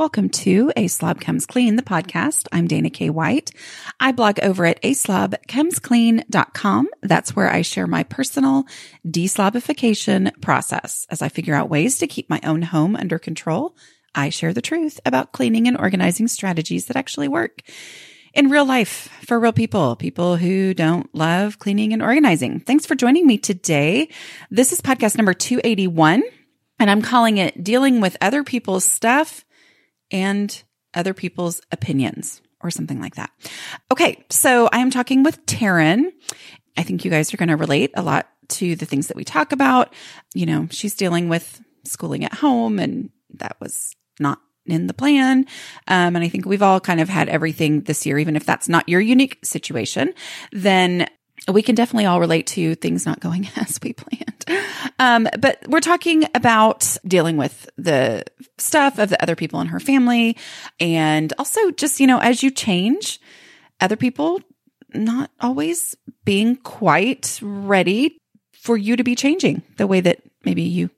Welcome to A Slob Comes Clean, the podcast. I'm Dana K. White. I blog over at aslobcomesclean.com. That's where I share my personal deslobification process. As I figure out ways to keep my own home under control, I share the truth about cleaning and organizing strategies that actually work in real life for real people, people who don't love cleaning and organizing. Thanks for joining me today. This is podcast number 281, and I'm calling it Dealing with Other People's Stuff and Other People's Opinions or something like that. Okay, so I am talking with Taryn. I think you guys are going to relate a lot to the things that we talk about. You know, she's dealing with schooling at home, and that was not in the plan. Um, and I think we've all kind of had everything this year, even if that's not your unique situation, then we can definitely all relate to things not going as we planned. Um, but we're talking about dealing with the stuff of the other people in her family. And also just, you know, as you change, other people not always being quite ready for you to be changing the way that maybe you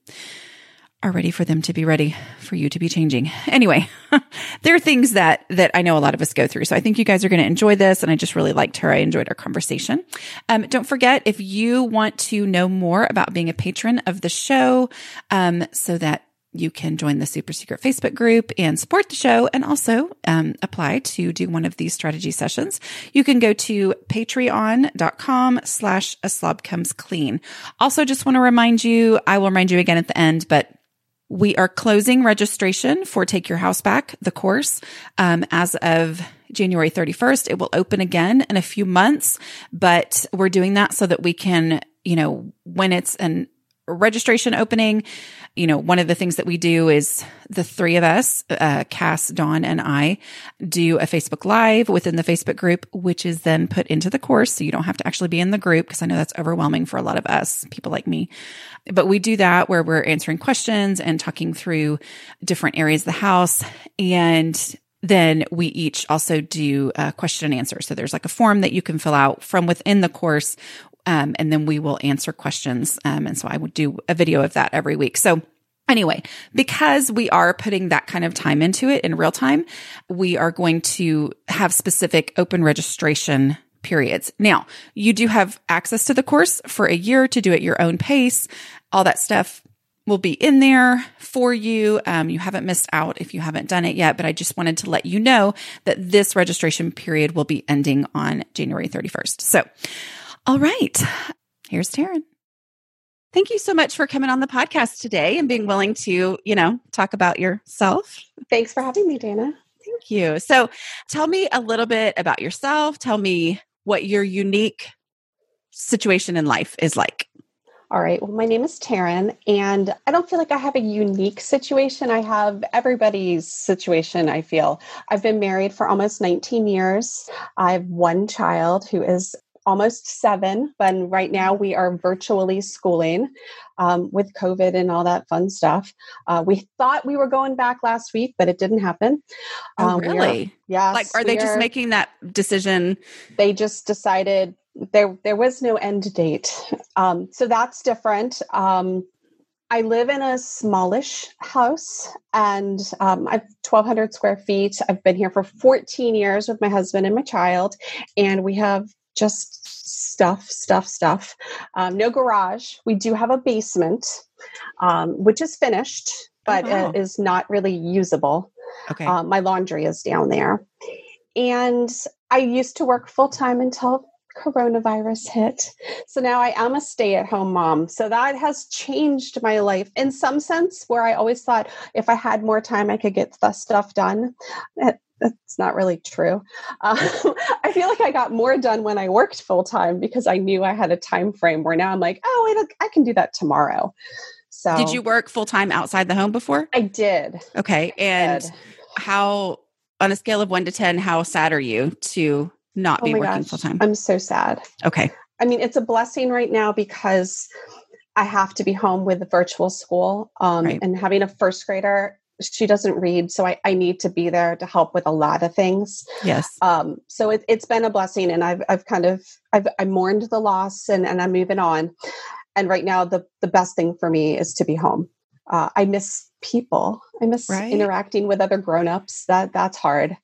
are ready for them to be ready for you to be changing. Anyway, there are things that that I know a lot of us go through. So I think you guys are going to enjoy this and I just really liked her. I enjoyed our conversation. Um, don't forget if you want to know more about being a patron of the show um, so that you can join the super secret Facebook group and support the show and also um, apply to do one of these strategy sessions. You can go to patreon.com slash a slob comes clean. Also just want to remind you, I will remind you again at the end, but we are closing registration for Take Your House Back, the course, um, as of January 31st. It will open again in a few months, but we're doing that so that we can, you know, when it's an registration opening, you know, one of the things that we do is the three of us, uh, Cass, Dawn, and I do a Facebook Live within the Facebook group, which is then put into the course. So you don't have to actually be in the group because I know that's overwhelming for a lot of us, people like me. But we do that where we're answering questions and talking through different areas of the house. And then we each also do a question and answer. So there's like a form that you can fill out from within the course um, and then we will answer questions. Um, and so I would do a video of that every week. So Anyway, because we are putting that kind of time into it in real time, we are going to have specific open registration periods. Now, you do have access to the course for a year to do it at your own pace. All that stuff will be in there for you. Um, you haven't missed out if you haven't done it yet, but I just wanted to let you know that this registration period will be ending on January 31st. So, all right. Here's Taryn. Thank you so much for coming on the podcast today and being willing to, you know, talk about yourself. Thanks for having me, Dana. Thank you. So, tell me a little bit about yourself. Tell me what your unique situation in life is like. All right. Well, my name is Taryn, and I don't feel like I have a unique situation. I have everybody's situation, I feel. I've been married for almost 19 years. I have one child who is almost seven, but right now we are virtually schooling um, with COVID and all that fun stuff. Uh, we thought we were going back last week, but it didn't happen. Oh, um, really? Yeah. Like, are they just making that decision? They just decided there there was no end date, um, so that's different. Um, I live in a smallish house and um, I've 1,200 square feet. I've been here for 14 years with my husband and my child, and we have just stuff, stuff, stuff. Um, no garage. We do have a basement, um, which is finished, but oh, wow. is not really usable. Okay. Um, my laundry is down there. And I used to work full time until coronavirus hit. So now I am a stay at home mom. So that has changed my life in some sense, where I always thought if I had more time, I could get the stuff done that's not really true. Uh, I feel like I got more done when I worked full time because I knew I had a time frame. Where now I'm like, oh, I can do that tomorrow. So Did you work full time outside the home before? I did. Okay. And did. how, on a scale of one to 10, how sad are you to not Oh be working full time? I'm so sad. Okay. I mean, it's a blessing right now because I have to be home with the virtual school um, Right. and having a first grader. She doesn't read, so I, I need to be there to help with a lot of things. Yes. Um, so it, it's been a blessing, and I've I've kind of I've I mourned the loss, and, and I'm moving on. And right now, the the best thing for me is to be home. Uh, I miss people. I miss Right. interacting with other grown-ups. That that's hard.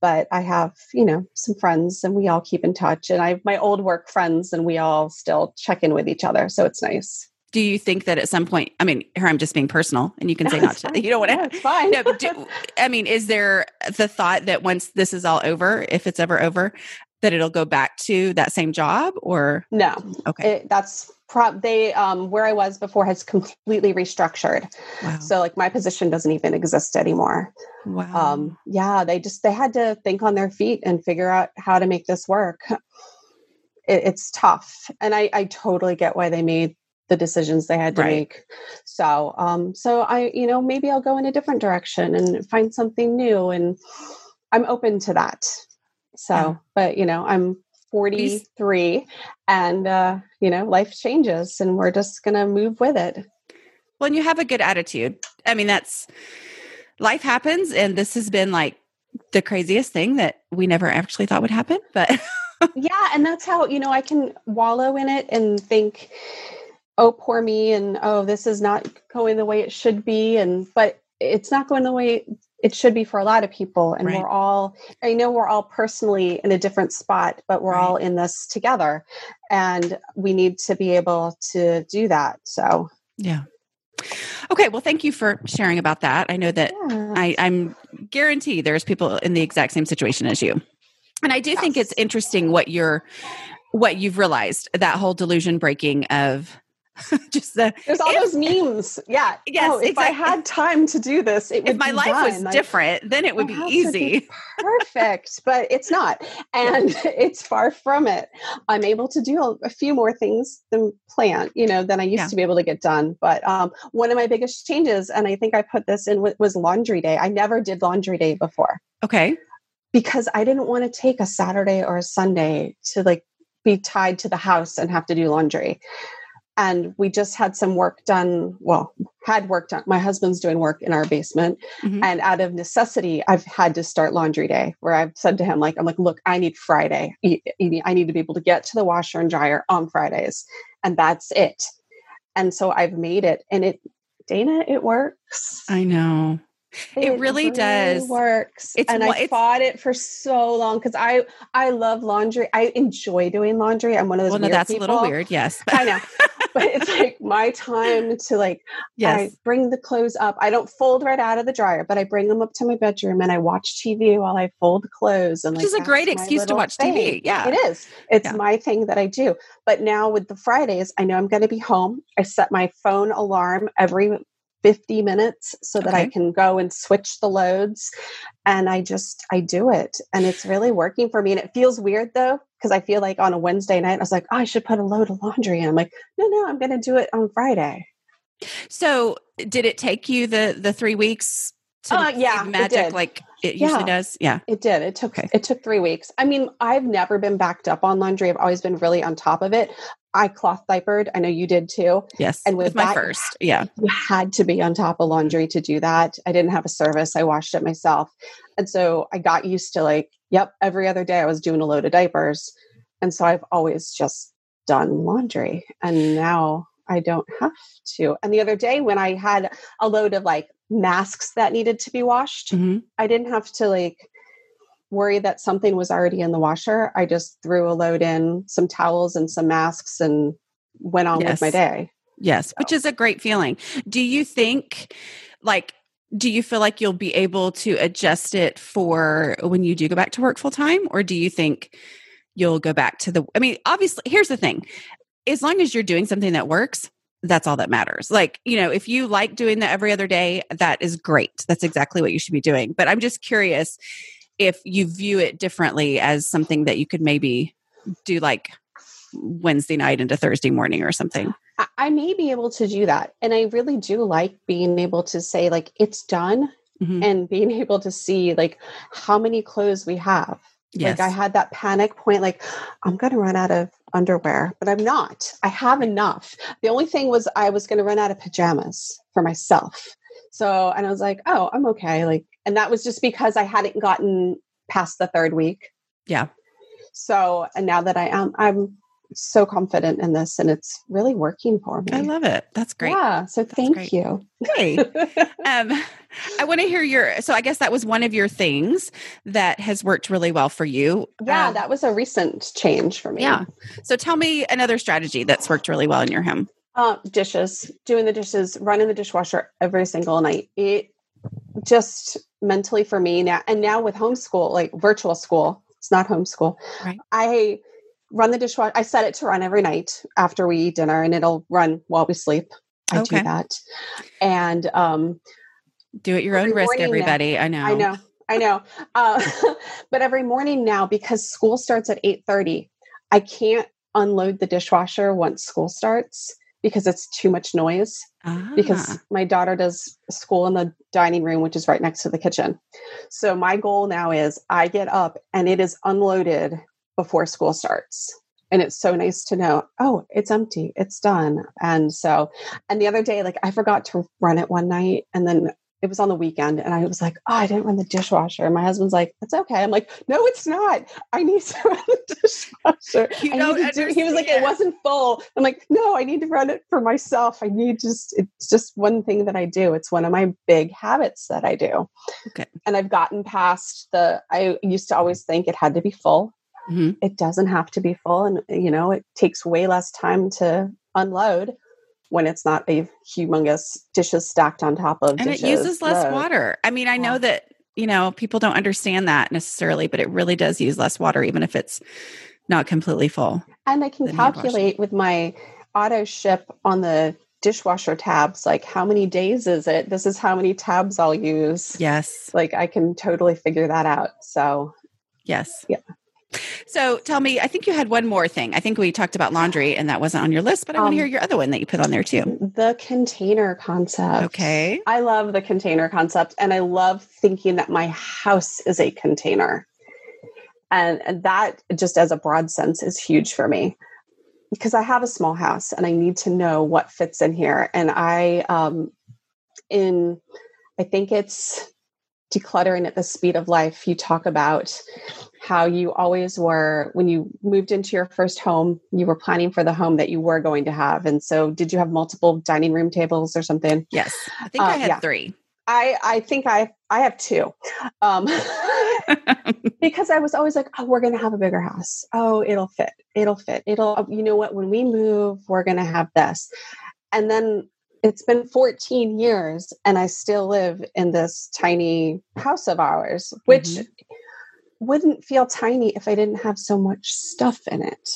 But I have, you know, some friends and we all keep in touch. And I have my old work friends and we all still check in with each other. So it's nice. Do you think that at some point, I mean, here I'm just being personal and you can say not to, you don't want No, to. it's fine. No, do, I mean, is there the thought that once this is all over, if it's ever over, that it'll go back to that same job or? no, Okay. it, that's prop. They um, where I was before has completely restructured. wow. So like my position doesn't even exist anymore. wow. um yeah they just they had to think on their feet and figure out how to make this work it, it's tough and i i totally get why they made the decisions they had to Right. make so um so i you know maybe i'll go in a different direction and find something new and i'm open to that so Yeah. but you know i'm 43 and uh you know life changes and we're just gonna move with it Well, you have a good attitude. I mean, that's life happens, and this has been like the craziest thing that we never actually thought would happen. But yeah and that's how you know i can wallow in it and think oh poor me and oh this is not going the way it should be and but it's not going the way it should be for a lot of people and Right. we're all i know we're all personally in a different spot but we're all in this together and we need to be able to do that so yeah. Okay. Well, thank you for sharing about that. I know that yeah. I, I'm guarantee there's people in the exact same situation as you. And I do think it's interesting what you're what you've realized that whole delusion breaking of just the there's all if- those memes yeah Yes, oh, if i had time to do this it would if my be life was. Like, different, then it would be easy. perfect, but it's not. And it's far from it. I'm able to do a, a few more things than planned, you know, than I used Yeah. to be able to get done. But um, one of my biggest changes, and I think I put this in, was laundry day. I never did laundry day before Okay. because I didn't want to take a Saturday or a Sunday to like be tied to the house and have to do laundry. And we just had some work done. Well, had work done. My husband's doing work in our basement. Mhm. And out of necessity, I've had to start laundry day where I've said to him, like, I'm like, look, I need Friday. I need to be able to get to the washer and dryer on Fridays. And that's it. And so I've made it. And it, Dana, it works. I know. It really does. works. It's and I it's- fought it for so long because I I love laundry. I enjoy doing laundry. I'm one of those. Well, no, that's a little weird. Yes. I know, but it's like my time to like yes. I bring the clothes up. I don't fold right out of the dryer, but I bring them up to my bedroom and I watch TV while I fold clothes. And Which is a great excuse to watch TV. Yeah. it is. It's Yeah. my thing that I do. But now with the Fridays, I know I'm going to be home. I set my phone alarm every 50 minutes so that I can go and switch the loads. And I just, I do it. And it's really working for me. And it feels weird though, because I feel like on a Wednesday night, I was like, oh, I should put a load of laundry in. I'm like, no, no, I'm going to do it on Friday. So, did it take you the the three weeks to Uh, yeah, the it magic like it usually Yeah. does? Yeah. It did. It took Okay. it took three weeks. I mean, I've never been backed up on laundry. I've always been really on top of it. I cloth diapered. I know you did too. Yes. And with my that- first. Yeah. You had to be on top of laundry to do that. I didn't have a service. I washed it myself. And so I got used to like, yep, every other day I was doing a load of diapers. And so I've always just done laundry. And now I don't have to. And the other day when I had a load of like masks that needed to be washed, Mhm. I didn't have to like worry that something was already in the washer. I just threw a load in, some towels and some masks and went on with my day. Yes, which is a great feeling. Do you think, like, do you feel like you'll be able to adjust it for when you do go back to work full time? Or do you think you'll go back to the, I mean, obviously, here's the thing as long as you're doing something that works, that's all that matters. Like, you know, if you like doing that every other day, that is great. That's exactly what you should be doing. But I'm just curious if you view it differently as something that you could maybe do like Wednesday night into Thursday morning or something. I, may be able to do that. And I really do like being able to say, like, it's done Mhm. and being able to see, like, how many clothes we have. Yes. Like, I had that panic point, like, I'm going to run out of underwear, but I'm not. I have enough. The only thing was, I was going to run out of pajamas for myself. So, and I was like, oh, I'm okay. Like, and that was just because I hadn't gotten past the third week. Yeah. So, and now that I am, I'm so confident in this and it's really working for me. I love it. That's great. Yeah. So thank great. you. Great. um, I want to hear your. So I guess that was one of your things that has worked really well for you. yeah, Um, that was a recent change for me. Yeah. So tell me another strategy that's worked really well in your home. Uh, dishes, doing the dishes, running the dishwasher every single night. It just mentally for me now, and now with homeschool, like virtual school, it's not homeschool. Right. I run the dishwasher. I set it to run every night after we eat dinner, and it'll run while we sleep. I Okay. do that, and um, Do it your own risk, morning now. everybody. I know. I know, I know. Uh, but every morning now, because school starts at eight thirty, I can't unload the dishwasher once school starts because it's too much noise. Because Ah, my daughter does school in the dining room, which is right next to the kitchen. So my goal now is I get up and it is unloaded before school starts. And it's so nice to know, oh, it's empty, it's done. And so, and the other day, like I forgot to run it one night and then it was on the weekend and I was like, oh, I didn't run the dishwasher. And my husband's like, it's okay. I'm like, no, it's not. I need to run the dishwasher. You I need don't to do-" He was like, it wasn't full. I'm like, no, I need to run it for myself. I need just, it's just one thing that I do. It's one of my big habits that I do. Okay. And I've gotten past the, I used to always think it had to be full. Mhm. It doesn't have to be full. And, you know, it takes way less time to unload when it's not a humongous dishes stacked on top of and dishes. it uses less water. I mean, I know that you know people don't understand that necessarily, but it really does use less water, even if it's not completely full. And I can than hand washing. calculate with my auto ship on the dishwasher tabs, like how many days is it? This is how many tabs I'll use. Yes. Like I can totally figure that out. So Yes. Yeah. So tell me, I think you had one more thing. I think we talked about laundry and that wasn't on your list, but I want Um, to hear your other one that you put on there too. the container concept. Okay. I love the container concept and I love thinking that my house is a container. And, and that, just as a broad sense, is huge for me because I have a small house and I need to know what fits in here. And I, um, in, I think it's decluttering at the speed of life. You talk about how you always were, when you moved into your first home, you were planning for the home that you were going to have. And so, did you have multiple dining room tables or something? Yes. I think Uh, I had yeah. three. I I think I I have two, um, because I was always like, oh, we're gonna have a bigger house. Oh, it'll fit. It'll fit. It'll. You know what? When we move, we're gonna have this, and then it's been 14 years, and I still live in this tiny house of ours, which Mhm. wouldn't feel tiny if I didn't have so much stuff in it,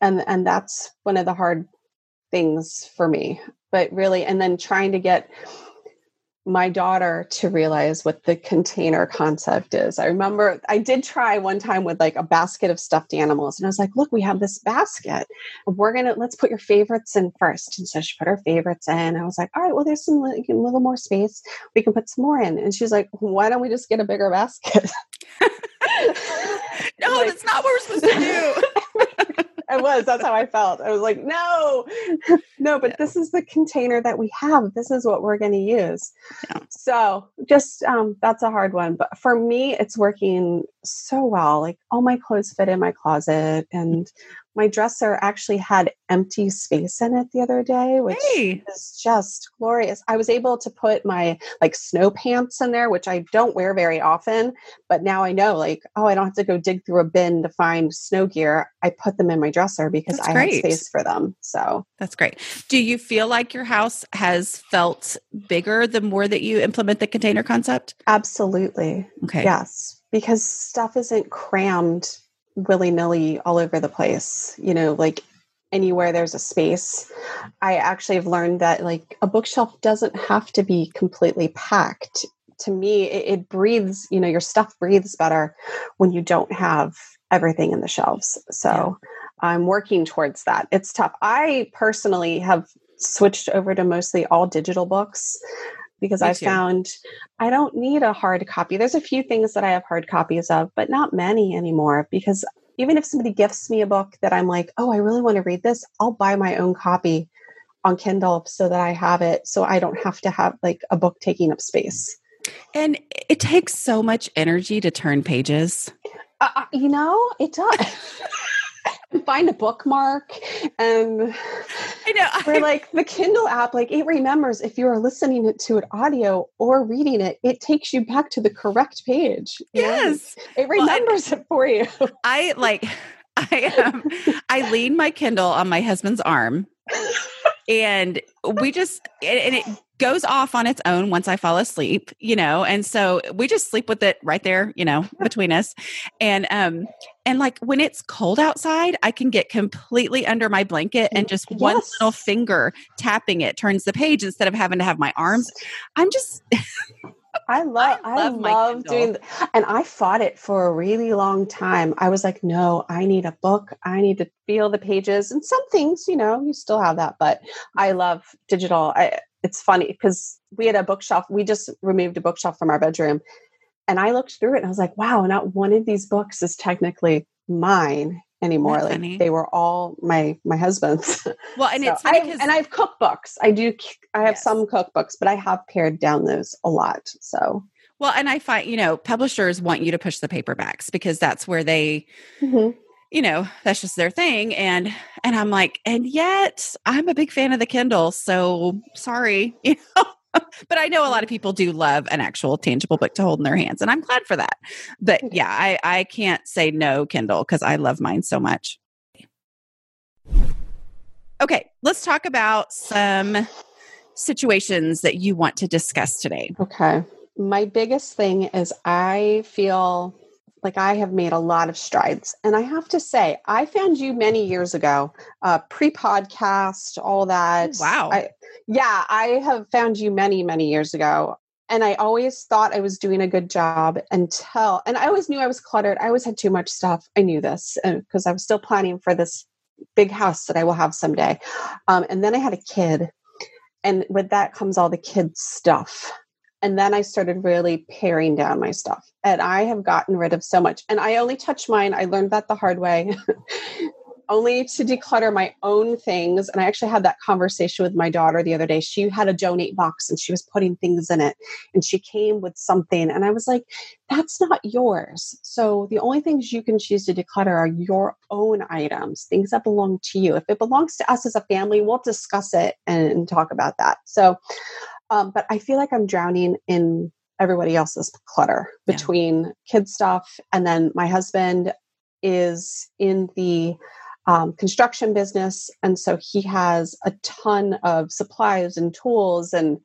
and and that's one of the hard things for me. But really, and then trying to get my daughter to realize what the container concept is. I remember I did try one time with like a basket of stuffed animals, and I was like, "Look, we have this basket. We're gonna let's put your favorites in first. And so she put her favorites in. I was like, "All right, well, there's some li- a little more space. We can put some more in." And she's like, "Why don't we just get a bigger basket?" No, Like- that's not what we're supposed to do. I was. That's how I felt. I was like, no, no, but this is the container that we have. This is what we're going to use. Yeah. So just um, that's a hard one. But for me, it's working so well. Like all my clothes fit in my closet, and my dresser actually had empty space in it the other day, which hey. is just glorious. I was able to put my like snow pants in there, which I don't wear very often, but now I know like, oh, I don't have to go dig through a bin to find snow gear. I put them in my dresser because That's I great. have space for them. So That's great. Do you feel like your house has felt bigger the more that you implement the container concept? absolutely. Okay. Yes. Because stuff isn't crammed willy nilly all over the place. You know, like anywhere there's a space. I actually have learned that like a bookshelf doesn't have to be completely packed. To me, it, it breathes, you know, your stuff breathes better when you don't have everything in the shelves. So I'm working towards that. It's tough. I personally have switched over to mostly all digital books because I found I don't need a hard copy. There's a few things that I have hard copies of, but not many anymore because even if somebody gifts me a book that I'm like, oh, I really want to read this, I'll buy my own copy on Kindle so that I have it so I don't have to have like a book taking up space. And it takes so much energy to turn pages. Uh, uh you know, it does. find a bookmark and I know for like the Kindle app, like it remembers if you are listening to it audio or reading it, it takes you back to the correct page. Yes. It remembers well, it for you. I like I um I lean my Kindle on my husband's arm and we just and it goes off on its own once I fall asleep, you know, and so we just sleep with it right there, you know, between us. And um and like when it's cold outside, I can get completely under my blanket and just yes. one little finger tapping it turns the page instead of having to have my arms. I'm just I love I love, I love doing and I fought it for a really long time. I was like, no, I need a book. I need to feel the pages. And some things, you know, you still have that, but mm. I love digital. I, it's funny because we had a bookshelf. We just removed a bookshelf from our bedroom. And I looked through it and I was like, wow, not one of these books is technically mine anymore. That's like funny. they were all my my husband's. Well, and so it's I and I have cookbooks. I do. I have yes. some cookbooks, but I have pared down those a lot. So well, and I find you know publishers want you to push the paperbacks because that's where they. Mm-hmm. You know, that's just their thing. And and I'm like, and yet I'm a big fan of the Kindle. So sorry. You know, but I know a lot of mm-hmm. people do love an actual tangible book to hold in their hands, and I'm glad for that. But mm-hmm. yeah, I, I can't say no, Kindle, because I love mine so much. Okay, let's talk about some situations that you want to discuss today. Okay. My biggest thing is I feel like I have made a lot of strides. And I have to say, I found you many years ago, uh, pre podcast, all that. Wow. I, yeah, I have found you many, many years ago. And I always thought I was doing a good job until, and I always knew I was cluttered. I always had too much stuff. I knew this because I was still planning for this big house that I will have someday. Um, and then I had a kid. And with that comes all the kids' stuff. And then I started really paring down my stuff. And I have gotten rid of so much. And I only touch mine. I learned that the hard way. only to declutter my own things. And I actually had that conversation with my daughter the other day. She had a donate box and she was putting things in it. And she came with something. And I was like, that's not yours. So the only things you can choose to declutter are your own items, things that belong to you. If it belongs to us as a family, we'll discuss it and talk about that. So, um, but I feel like I'm drowning in everybody else's clutter between yeah. kid stuff and then my husband is in the um, construction business. And so he has a ton of supplies and tools. And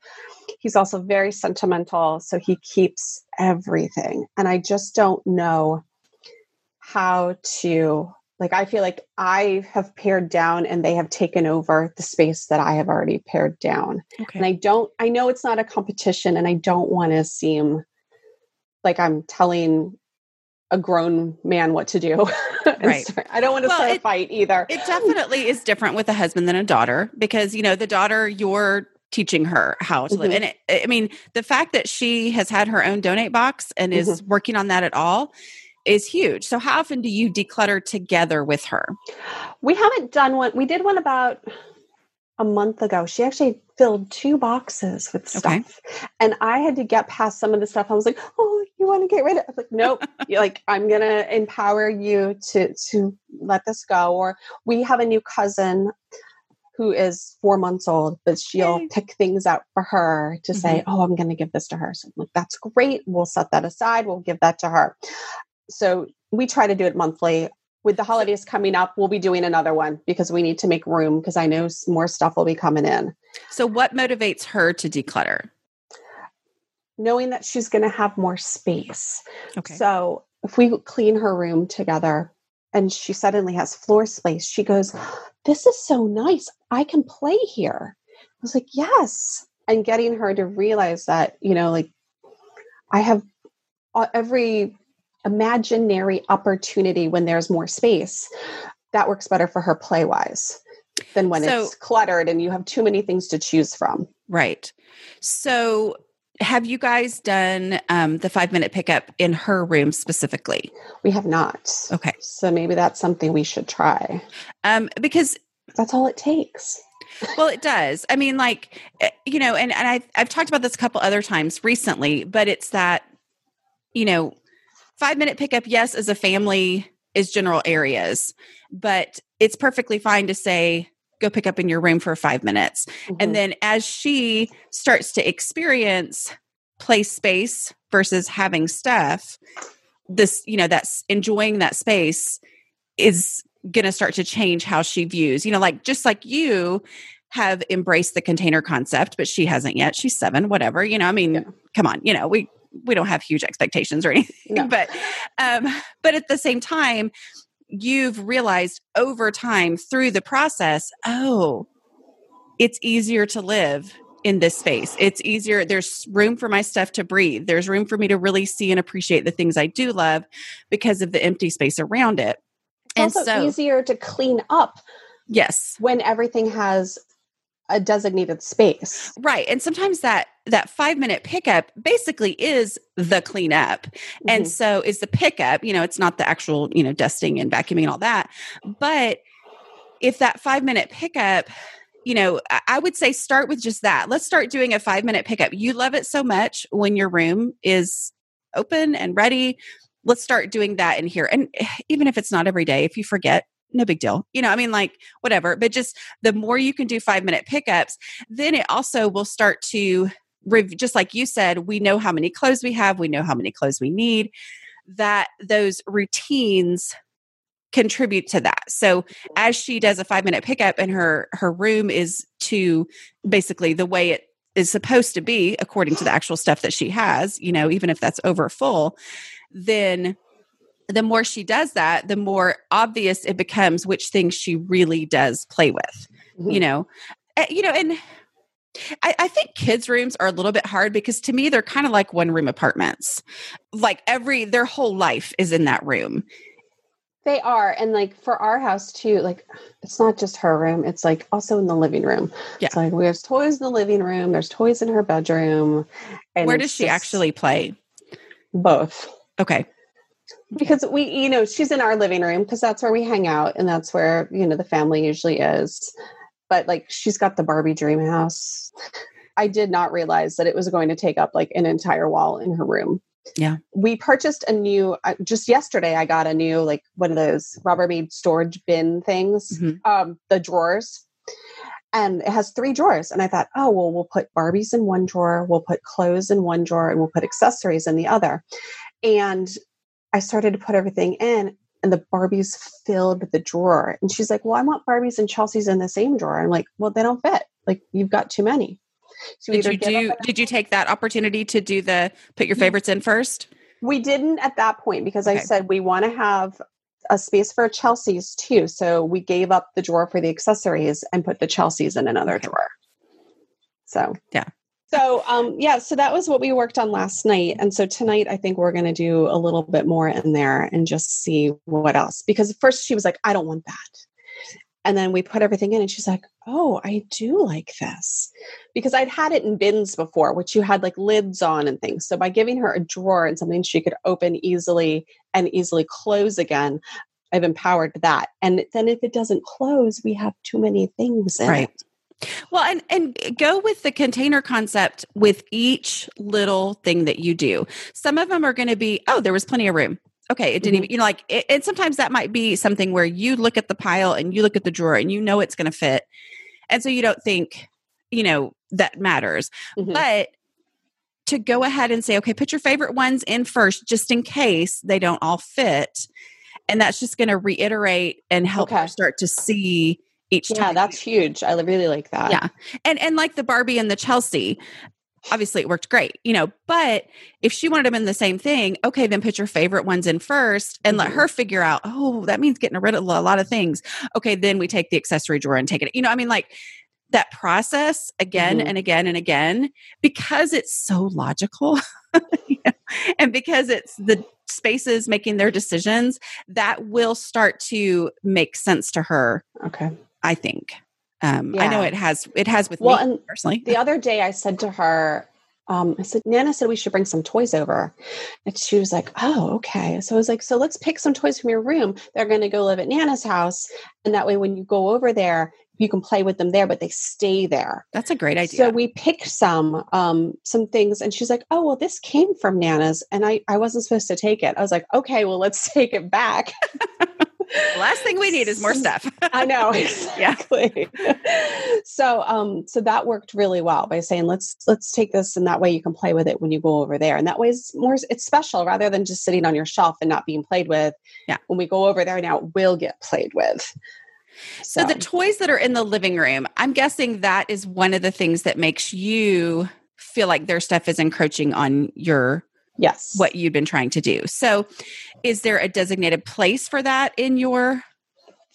he's also very sentimental. So he keeps everything. And I just don't know how to, like, I feel like I have pared down and they have taken over the space that I have already pared down. Okay. And I don't, I know it's not a competition and I don't want to seem like I'm telling a grown man what to do. right. I don't want to well, start it, a fight either. It definitely is different with a husband than a daughter because, you know, the daughter, you're teaching her how to mm-hmm. live. And it, I mean, the fact that she has had her own donate box and mm-hmm. is working on that at all is huge. So, how often do you declutter together with her? We haven't done one. We did one about a month ago. She actually filled two boxes with stuff. Okay. And I had to get past some of the stuff. I was like, oh, you want to get rid of it? I was like, nope. like, I'm gonna empower you to to let this go. Or we have a new cousin who is four months old, but she'll Yay. pick things out for her to mm-hmm. say, Oh, I'm gonna give this to her. So I'm like, that's great. We'll set that aside, we'll give that to her. So we try to do it monthly with the holidays coming up, we'll be doing another one because we need to make room because I know more stuff will be coming in. So, what motivates her to declutter? Knowing that she's going to have more space. Okay. So, if we clean her room together and she suddenly has floor space, she goes, This is so nice. I can play here. I was like, Yes. And getting her to realize that, you know, like I have uh, every imaginary opportunity when there's more space that works better for her play wise than when So- it's cluttered and you have too many things to choose from. Right. So, have you guys done um, the five minute pickup in her room specifically? We have not. Okay. So maybe that's something we should try. Um, because That's all it takes. well, it does. I mean, like eh, you know, and and I I've talked about this a couple other times recently, but it's that you know, five minute pickup, yes, as a family is general areas, but it's perfectly fine to say go pick up in your room for five minutes. Mhm. And then as she starts to experience play space versus having stuff, this, you know, that's enjoying that space is going to start to change how she views, you know, like just like you have embraced the container concept, but she hasn't yet. She's seven, whatever, you know, I mean, Yeah. come on, you know, we, we don't have huge expectations or anything, No. but, um, but at the same time, you've realized over time through the process, oh, it's easier to live in this space. It's easier. There's room for my stuff to breathe. There's room for me to really see and appreciate the things I do love because of the empty space around it. It's and also so, easier to clean up yes, when everything has a designated space. right. And sometimes that that five minute pickup basically is the cleanup, and Mhm. so is the pickup. You know, it's not the actual you know dusting and vacuuming and all that, but if that five minute pickup you know, I- would say start with just that. Let's start doing a five minute pickup. You love it so much when your room is open and ready. Let's start doing that in here. And even if it's not every day, if you forget, no big deal. You know, I mean, like whatever, but just the more you can do five minute pickups, then it also will start to, rev- just like you said, we know how many clothes we have, we know how many clothes we need, that those routines contribute to that. So as she does a 5 minute pickup and her her room is to basically the way it is supposed to be according to the actual stuff that she has, you know, even if that's over full, then the more she does that, the more obvious it becomes which things she really does play with. Mhm. You know, Uh, you know, and I, I think kids' rooms are a little bit hard because to me they're kind of like one room apartments. Like every their whole life is in that room. They are. And like for our house too, like it's not just her room, it's like also in the living room. Yeah. It's like there's toys in the living room, there's toys in her bedroom. And Where does she actually play? both? Okay. Because we, you know, she's in our living room because that's where we hang out and that's where, you know, the family usually is. But like she's got the Barbie dream house. I did not realize that it was going to take up like an entire wall in her room. Yeah. We purchased a new, uh, just yesterday, I got a new, like one of those Rubbermaid storage bin things, Mhm. um, the drawers. And it has three drawers. And I thought, oh, well, we'll put Barbies in one drawer, we'll put clothes in one drawer, and we'll put accessories in the other. And I started to put everything in, and the Barbies filled the drawer. And she's like, well, I want Barbies and Chelsea's in the same drawer. I'm like, well, they don't fit. Like, you've got too many. So Did you do did you take that opportunity to do the put your favorites in first? We didn't at that point because I said we want to have a space for Chelsea's too. So we gave up the drawer for the accessories and put the Chelsea's in another Okay. drawer. So Yeah. So um yeah, so that was what we worked on last night. And so tonight I think we're gonna do a little bit more in there and just see what else. Because at first she was like, I don't want that. And then we put everything in and she's like, Oh, I do like this. Because I'd had it in bins before, which you had like lids on and things. So by giving her a drawer and something she could open easily and easily close again, I've empowered that. And then if it doesn't close, we have too many things in Right. it. Well, and and go with the container concept with each little thing that you do. Some of them are going to be, oh, there was plenty of room. Okay, it didn't Mhm. even, you know, like, it, and sometimes that might be something where you look at the pile and you look at the drawer and you know it's going to fit, and so you don't think, you know, that matters. Mhm. But to go ahead and say, okay, put your favorite ones in first, just in case they don't all fit, and that's just going to reiterate and help Okay. start to see each Yeah, time. that's huge. I really like that. Yeah. and and like the Barbie and the Chelsea, obviously it worked great, you know. But if she wanted them in the same thing, okay, then put your favorite ones in first and let Mhm. her figure out. Oh, that means getting rid of a lot of things. Okay, then we take the accessory drawer and take it. You know, I mean, like that process again Mhm. and again and again because it's so logical. you know, and because it's the spaces making their decisions that will start to make sense to her Okay. I think Um, I know it has. It has with Well, me personally. the other day I said to her, um, I said, Nana said we should bring some toys over. And she was like, Oh, okay. So I was like, So let's pick some toys from your room. They're going to go live at Nana's house. And that way, when you go over there, you can play with them there, but they stay there. That's a great idea. So we picked some um some things and she's like, "Oh, well this came from Nana's and I I wasn't supposed to take it." I was like, "Okay, well let's take it back." the last thing we need is more stuff. I know Yeah. exactly. so um so that worked really well by saying let's let's take this and that way you can play with it when you go over there and that way it's more it's special rather than just sitting on your shelf and not being played with. Yeah. When we go over there now it will get played with. So the toys that are in the living room, I'm guessing that is one of the things that makes you feel like their stuff is encroaching on your yes. what you've been trying to do. So is there a designated place for that in your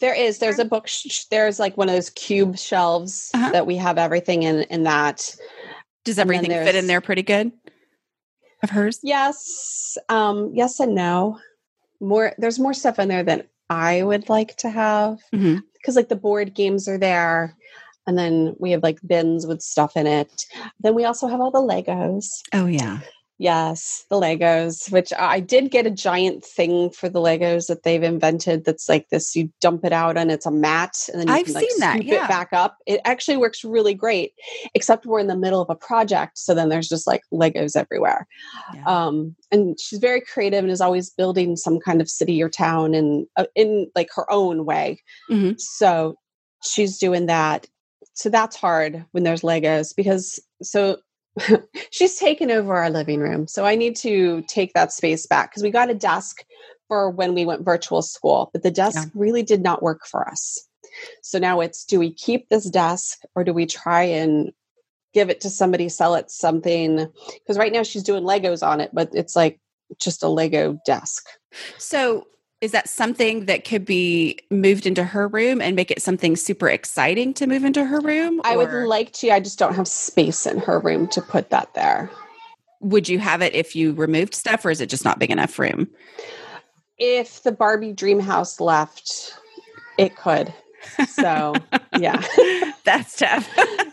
There is. There's a book. Sh- there's like one of those cube shelves Uh-huh. that we have everything in. In that, does everything fit in there pretty good? Of hers? yes, um, yes and no. More. There's more stuff in there than I would like to have because like the board games are there, and then we have like bins with stuff in it. Then we also have all the Legos. Oh yeah. Yes, the Legos, which I did get a giant thing for the Legos that they've invented that's like this you dump it out and it's a mat and then you I've can like seen that, yeah. it back up. It actually works really great, except we're in the middle of a project. So then there's just like Legos everywhere. Yeah. Um, and she's very creative and is always building some kind of city or town and uh, in like her own way. Mhm. So she's doing that. So that's hard when there's Legos because so she's taken over our living room. So I need to take that space back because we got a desk for when we went virtual school, but the desk Yeah. really did not work for us. So now it's do we keep this desk or do we try and give it to somebody, sell it something? Because right now she's doing Legos on it, but it's like just a Lego desk. So is that something that could be moved into her room and make it something super exciting to move into her room? I would like to, I just don't have space in her room to put that there. would you have it if you removed stuff or is it just not big enough room? If the Barbie dream house left, it could. So, yeah. That's tough.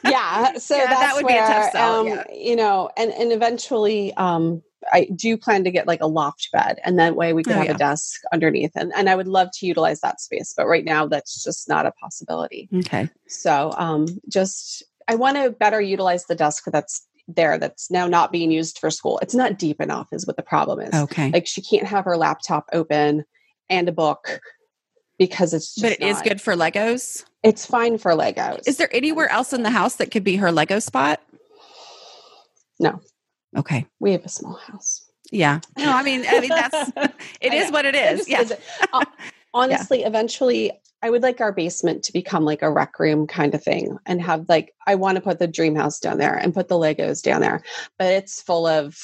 yeah so Yeah, that would be a where tough sell, um yeah. you know and and eventually um I do plan to get like a loft bed and that way we could Oh, have yeah. a desk underneath and, and I would love to utilize that space but right now that's just not a possibility okay. so um just I want to better utilize the desk that's there that's now not being used for school it's not deep enough is what the problem is Okay. like she can't have her laptop open and a book because it's just but it is not- good for Legos. it's fine for Legos Is there anywhere else in the house that could be her Lego spot? No. Okay. we have a small house Yeah. No, I mean, I mean that's it is what it is. Yeah. Uh, honestly, eventually, I would like our basement to become like a rec room kind of thing and have like, I want to put the dream house down there and put the Legos down there, but it's full of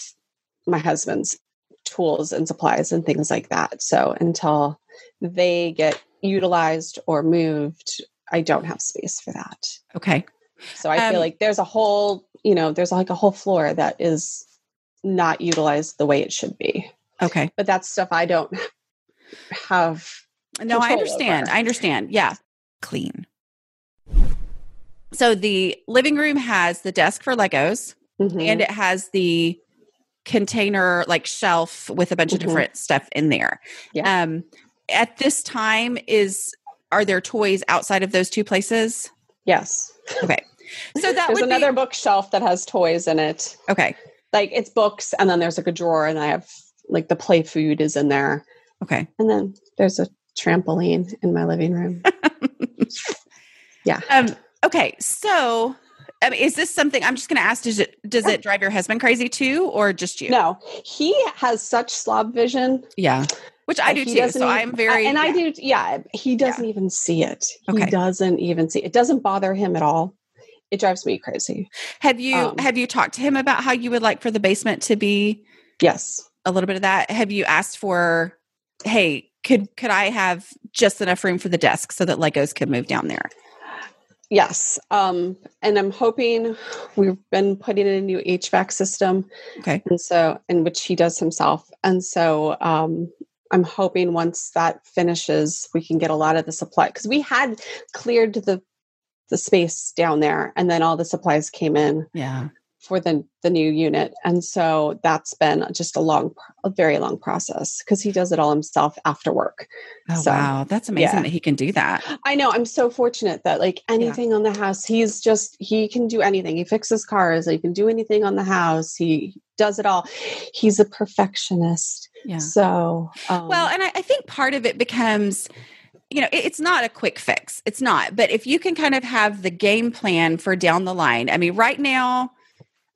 my husband's tools and supplies and things like that. So until they get utilized or moved, I don't have space for that. Okay. So I Um, feel like there's a whole, you know, there's like a whole floor that is not utilized the way it should be. Okay. But that's stuff I don't have No, I understand. over. I understand. Yeah. Clean. So the living room has the desk for Legos Mhm. and it has the container like shelf with a bunch Mhm. of different stuff in there. Yeah. Um at this time is are there toys outside of those two places? yes. Okay. So that There's another be bookshelf that has toys in it. Okay. Like it's books, and then there's like a drawer, and I have like the play food is in there, Okay. and then there's a trampoline in my living room. Yeah. Um okay. So I mean, is this something I'm just going to ask? Does it does it drive your husband crazy too, or just you? no, he has such slob vision. Yeah. Which I do too. So even- I'm very and I do. Yeah, he doesn't even see it. He Okay. doesn't even see it. It doesn't bother him at all. It drives me crazy. Have you um, have you talked to him about how you would like for the basement to be Yes. a little bit of that? Have you asked for, hey, could could I have just enough room for the desk so that Legos could move down there? Yes. Um, and I'm hoping we've been putting in a new HVAC system. Okay. And so, in which he does himself. And so, um, I'm hoping once that finishes, we can get a lot of the supply because we had cleared the the space down there and then all the supplies came in Yeah. for the the new unit and so that's been just a long a very long process because he does it all himself after work Oh, So, wow. That's amazing yeah. that he can do that. i know i'm so fortunate that like anything on the house he's just he can do anything he fixes cars he can do anything on the house he does it all he's a perfectionist Yeah. so um, Well, and I, I think part of it becomes, you know, it's not a quick fix. It's not. But if you can kind of have the game plan for down the line, I mean, right now,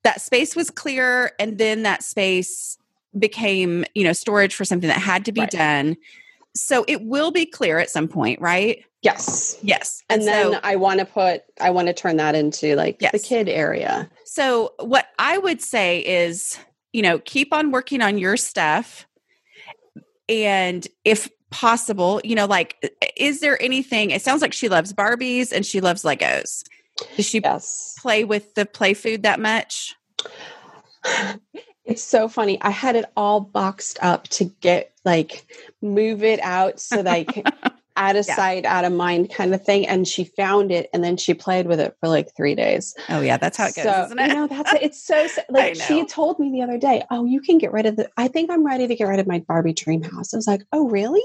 that space was clear, and then that space became, you know, storage for something that had to be Right. done. So it will be clear at some point, right? yes Yes. and then so, i want to put i want to turn that into like the kid area so what I would say is, you know, keep on working on your stuff. And if possible, you know, like, is there anything? It sounds like she loves Barbies and she loves Legos. Does she yes play with the play food that much? It's so funny. I had it all boxed up to get like move it out so like out of Yeah. sight, out of mind kind of thing. And she found it and then she played with it for like three days. Oh, yeah, that's how it goes, so, isn't it? You know, that's it. It's so like she told me the other day, Oh, you can get rid of the I think I'm ready to get rid of my Barbie dream house. I was like, Oh, really?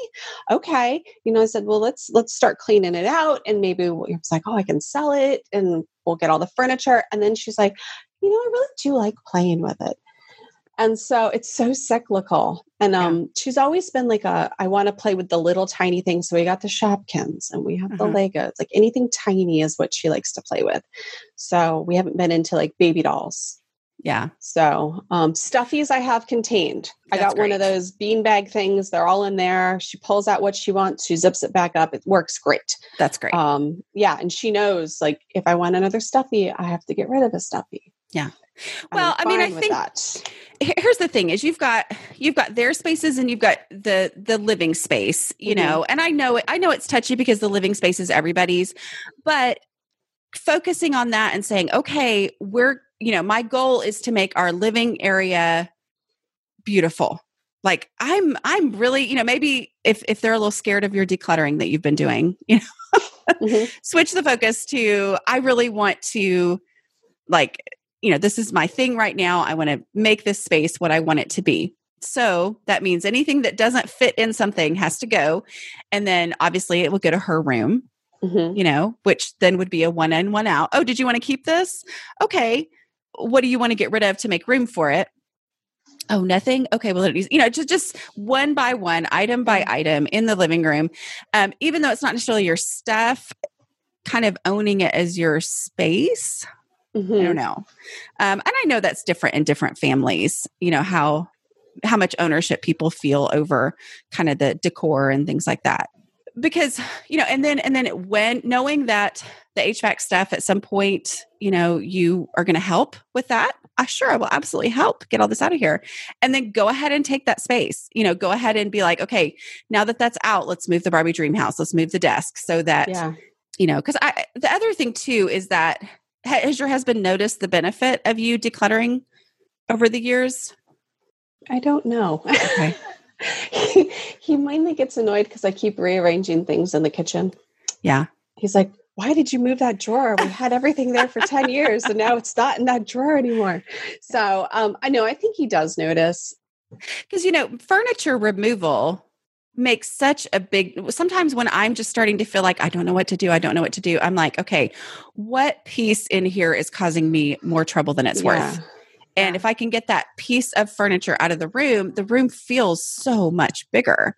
Okay. You know, I said, Well, let's let's start cleaning it out and maybe we'll, it's like, Oh, I can sell it and we'll get all the furniture. And then she's like, you know, I really do like playing with it. And so it's so cyclical. And Yeah. um, she's always been like a, I want to play with the little tiny things. So we got the Shopkins and we have the Uh-huh. Legos. Like anything tiny is what she likes to play with. So we haven't been into like baby dolls. Yeah. So um, stuffies I have contained. I That's got one of great. those beanbag things. They're all in there. She pulls out what she wants. She zips it back up. It works great. That's great. Um, yeah, and she knows like if I want another stuffy, I have to get rid of a stuffy. Yeah. Well, I mean, I think- that. Here's the thing is you've got you've got their spaces and you've got the the living space you Mhm. know and i know it i know it's touchy because the living space is everybody's but focusing on that and saying okay we're you know my goal is to make our living area beautiful like i'm i'm really you know maybe if if they're a little scared of your decluttering that you've been doing you know Mhm. switch the focus to i really want to like you know this is my thing right now. I want to make this space what i want it to be. So that means anything that doesn't fit in something has to go and then obviously it will go to her room Mhm. you know which then would be a one in one out. Oh did you want to keep this? Okay what do you want to get rid of to make room for it? Oh nothing? Okay well you know just just one by one item by item in the living room. Um, even though it's not necessarily your stuff kind of owning it as your space i Mhm. don't know um, and i know that's different in different families you know how how much ownership people feel over kind of the decor and things like that because you know and then and then when knowing that the hvac stuff at some point you know you are going to help with that i sure i will absolutely help get all this out of here and then go ahead and take that space you know go ahead and be like okay now that that's out let's move the barbie dream house let's move the desk so that Yeah. you know because i the other thing too is that ha- has your husband noticed the benefit of you decluttering over the years I don't know. Okay. he, he mainly gets annoyed because I keep rearranging things in the kitchen. yeah He's like, why did you move that drawer? We had everything there for 10 years and now it's not in that drawer anymore. So um, I know, I think he does notice. because you know furniture removal makes such a big sometimes when i'm just starting to feel like i don't know what to do i don't know what to do i'm like okay what piece in here is causing me more trouble than it's Yeah. worth and if i can get that piece of furniture out of the room the room feels so much bigger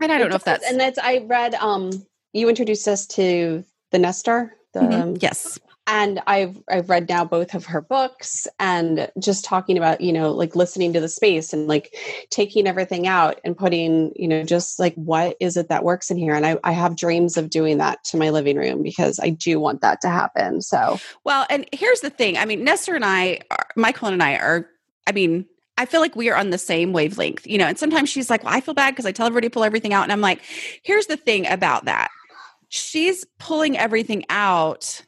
and i don't It know if that's and that's I read um you introduced us to the Nester, the Mhm. yes and I've I've read now both of her books and just talking about you know like listening to the space and like taking everything out and putting you know just like what is it that works in here and I, I have dreams of doing that to my living room because I do want that to happen so Well, and here's the thing. I mean, Nester and I, are, Myquillyn and I are, I mean, I feel like we are on the same wavelength, you know, and sometimes she's like, well, I feel bad because I tell everybody to pull everything out. And I'm like, here's the thing about that. She's pulling everything out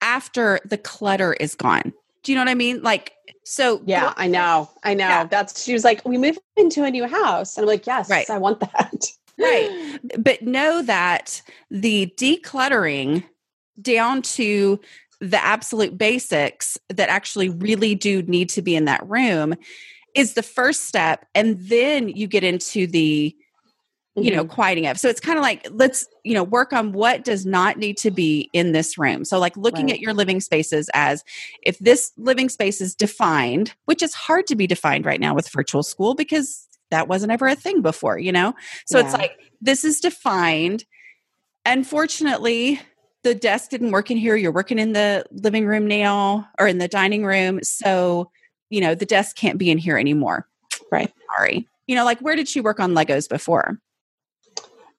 after the clutter is gone. Do you know what I mean? Like, so yeah I know I know Yeah. that's she was like we moved into a new house and I'm like yes Right. I want that Right. but know that the decluttering down to the absolute basics that actually really do need to be in that room is the first step and then you get into the you know Mhm. quieting up. So it's kind of like let's you know work on what does not need to be in this room. So like looking Right. at your living spaces as if this living space is defined which is hard to be defined right now with virtual school because that wasn't ever a thing before you know? So it's like this is defined. Unfortunately the desk didn't work in here. You're working in the living room now or in the dining room. So you know the desk can't be in here anymore. Right. sorry. You know like where did she work on legos before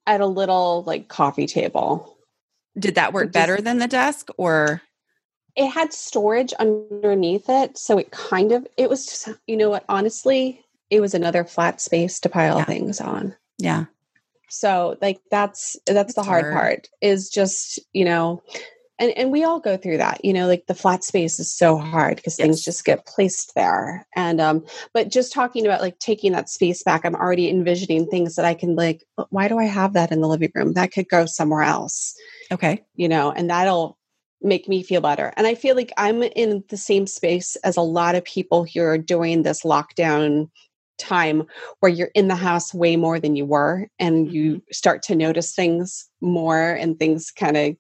at a little like coffee table. did that work just- better than the desk or It had storage underneath it, so it kind of it was just you know what honestly, it was another flat space to pile Yeah. things on. yeah So like that's that's the hard hard. part is just, you know, and and we all go through that, you know, like the flat space is so hard because Yes. things just get placed there. And um but just talking about like taking that space back, I'm already envisioning things that I can like why do I have that in the living room? That could go somewhere else. okay you know, and that'll make me feel better. And I feel like I'm in the same space as a lot of people here during this lockdown time where you're in the house way more than you were and you start to notice things more and things kind of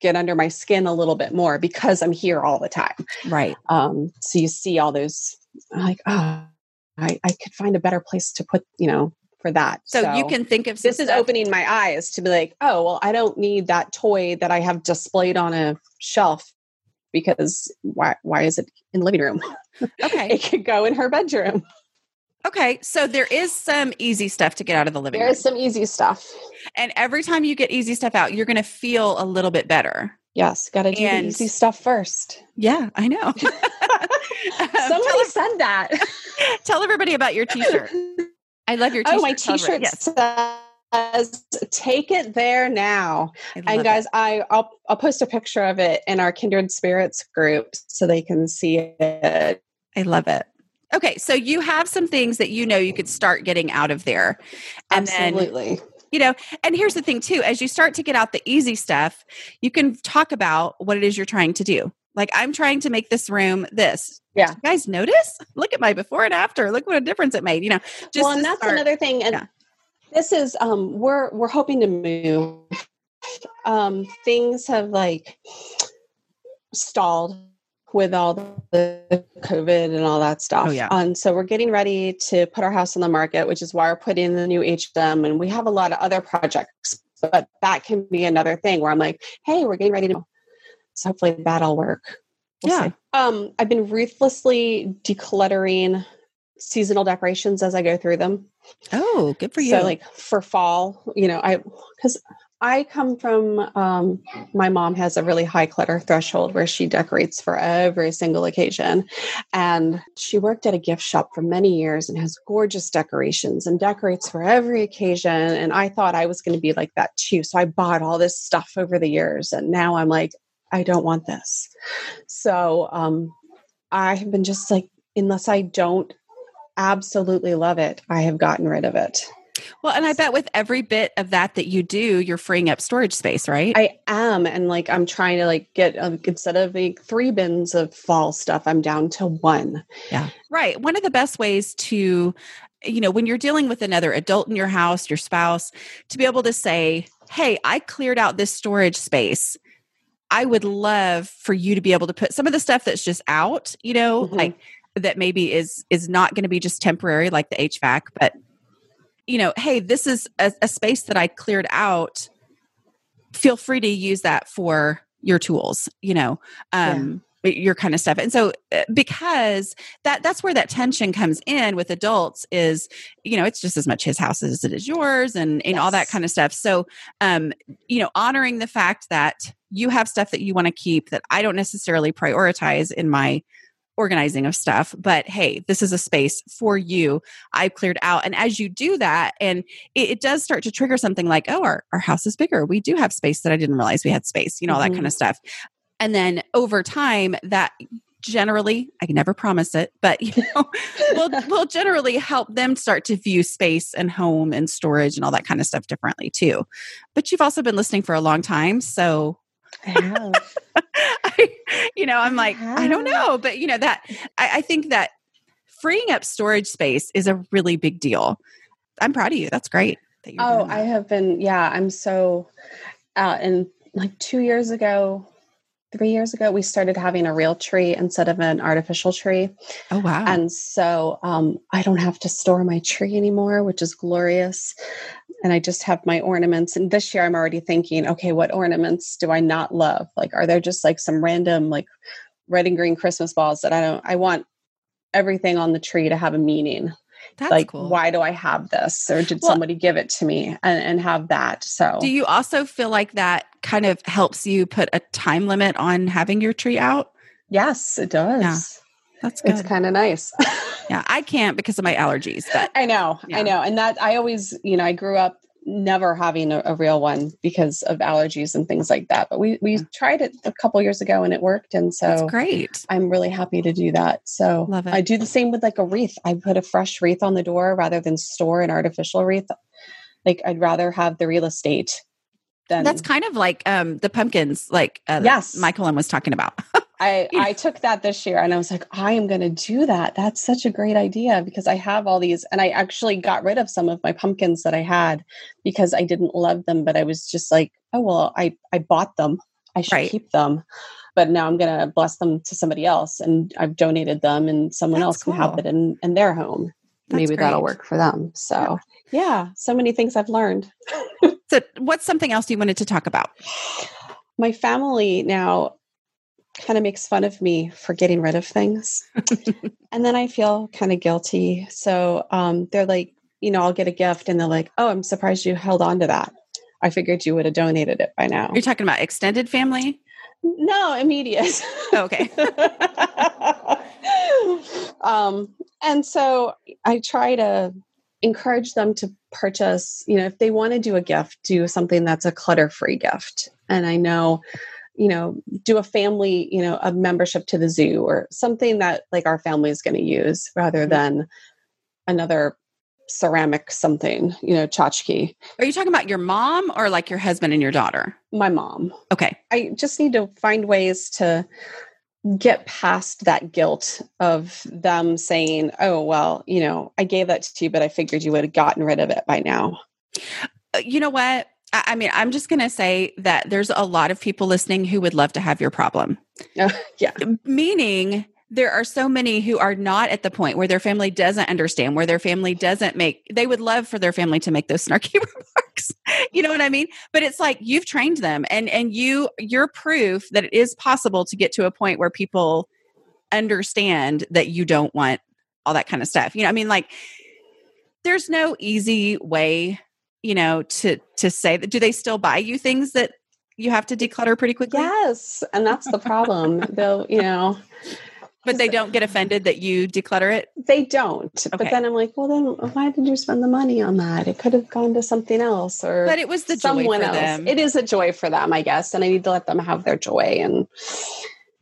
get under my skin a little bit more because I'm here all the time. right Um, so you see all those like, oh, I, I could find a better place to put, you know, for that. so, you can think of this is opening my eyes to be like, oh, well, I don't need that toy that I have displayed on a shelf because why why is it in the living room? okay It could go in her bedroom. Okay so there is some easy stuff to get out of the living There room is some easy stuff. and every time you get easy stuff out you're going to feel a little bit better Yes, got to do And- the easy stuff first. yeah i know Um, Somebody said that. tell everybody about your t-shirt i love your t-shirt oh, my t-shirt yes says "Take it there now." And it. guys, I I'll I'll post a picture of it in our Kindred Spirits group so they can see it. I love it. Okay, so you have some things that you know you could start getting out of there. And then, Absolutely. you know, and here's the thing too, as you start to get out the easy stuff, you can talk about what it is you're trying to do. Like I'm trying to make this room this. Yeah. You guys notice? Look at my before and after. Look what a difference it made. You know, just well, and that's start- another thing. And yeah. this is um we're we're hoping to move. Um things have like stalled with all the COVID and all that stuff. Oh, yeah. And so we're getting ready to put our house on the market, which is why we're putting in the new HM and we have a lot of other projects. But that can be another thing where I'm like, hey, we're getting ready to so hopefully that'll work. Yeah. see. Um, I've been ruthlessly decluttering seasonal decorations as I go through them. Oh, good for you. So like for fall, you know, I because I come from um my mom has a really high clutter threshold where she decorates for every single occasion. And she worked at a gift shop for many years and has gorgeous decorations and decorates for every occasion. And I thought I was going to be like that too. So I bought all this stuff over the years. And now I'm like, I don't want this. So um I have been just like, unless I don't absolutely love it, I have gotten rid of it. Well, and I bet with every bit of that that you do, you're freeing up storage space, right? I am, and like I'm trying to like get um, instead of like three bins of fall stuff, I'm down to one. Yeah. Right. One of the best ways to, you know, when you're dealing with another adult in your house, your spouse, to be able to say, Hey, I cleared out this storage space. I would love for you to be able to put some of the stuff that's just out, you know, Mhm. like that maybe is is not going to be just temporary like the HVAC, but you know, hey, this is a, a space that I cleared out. Feel free to use that for your tools, you know. Um your kind of stuff. And so uh, because that that's where that tension comes in with adults is you know it's just as much his house as it is yours and and all that kind of stuff so um you know honoring the fact that you have stuff that you want to keep that i don't necessarily prioritize in my organizing of stuff but hey this is a space for you. I've cleared out. And as you do that and it, it does start to trigger something like oh our, our house is bigger. We do have space that i didn't realize we had space you know all that kind of mm-hmm. stuff. And then over time that generally i can never promise it but you know will will generally help them start to view space and home and storage and all that kind of stuff differently too. But you've also been listening for a long time so I you know, I'm like, I don't know, but you know that I, I think that freeing up storage space is a really big deal. I'm proud of you. That's great. That oh, I have been. Yeah, I'm so. Uh, and like two years ago, three years ago, we started having a real tree instead of an artificial tree. Oh, wow. And so um, I don't have to store my tree anymore, which is glorious. And I just have my ornaments. And this year I'm already thinking, okay, what ornaments do I not love? Like, are there just like some random, like, red and green Christmas balls that I don't, I want everything on the tree to have a meaning. That's like, cool. why do I have this? Or did Well- somebody give it to me and, and have that? So, Do you also feel like that kind of helps you put a time limit on having your tree out? yes, it does. Yeah. That's good. It's kind of nice. yeah, I can't because of my allergies, but I know, Yeah. I know. And that I always, you know, I grew up never having a, a real one because of allergies and things like that. But we we tried it a couple years ago and it worked. And that's so great. I'm really happy to do that. So Love it. I do the same with like a wreath. I put a fresh wreath on the door rather than store an artificial wreath. Like I'd rather have the real estate than That's kind of like um the pumpkins, like uh, Yes. Myquillyn was talking about. I, I took that this year and I was like, I am going to do that. That's such a great idea because I have all these. And I actually got rid of some of my pumpkins that I had because I didn't love them, but I was just like, oh, well, I, I bought them. I should Right. keep them. But now I'm going to bless them to somebody else and I've donated them and someone That's else can have it in, in their home. That's Maybe that'll work for them. So, yeah, so many things I've learned. So, what's something else you wanted to talk about? my family now kind of makes fun of me for getting rid of things. and then I feel kind of guilty. So um, they're like, you know, I'll get a gift and they're like, oh, I'm surprised you held on to that. I figured you would have donated it by now. You're talking about extended family? No, immediate. Oh, okay. um, and so I try to encourage them to purchase, you know, if they want to do a gift, do something that's a clutter free gift. And I know, you know, do a family, you know, a membership to the zoo or something that like our family is going to use rather Mhm. than another ceramic something, you know, tchotchke. Are you talking about your mom or like your husband and your daughter? My mom. Okay. I just need to find ways to get past that guilt of them saying, oh, well, you know, I gave that to you, but I figured you would have gotten rid of it by now. Uh, You know what? I mean, I'm just going to say that there's a lot of people listening who would love to have your problem. yeah. Meaning, there are so many who are not at the point where their family doesn't understand, where their family doesn't make, they would love for their family to make those snarky remarks. You know what I mean? But it's like you've trained them and, and you, you're proof that it is possible to get to a point where people understand that you don't want all that kind of stuff. You know, I mean, like, there's no easy way, you know, to, to say that. Do they still buy you things that you have to declutter pretty quickly? Yes. And that's the problem. They'll, you know, But they don't get offended that you declutter it? they don't. But then I'm like, well, then why did you spend the money on that? It could have gone to something else or But it was the joy someone for else. them. It is a joy for them, I guess. And I need to let them have their joy. And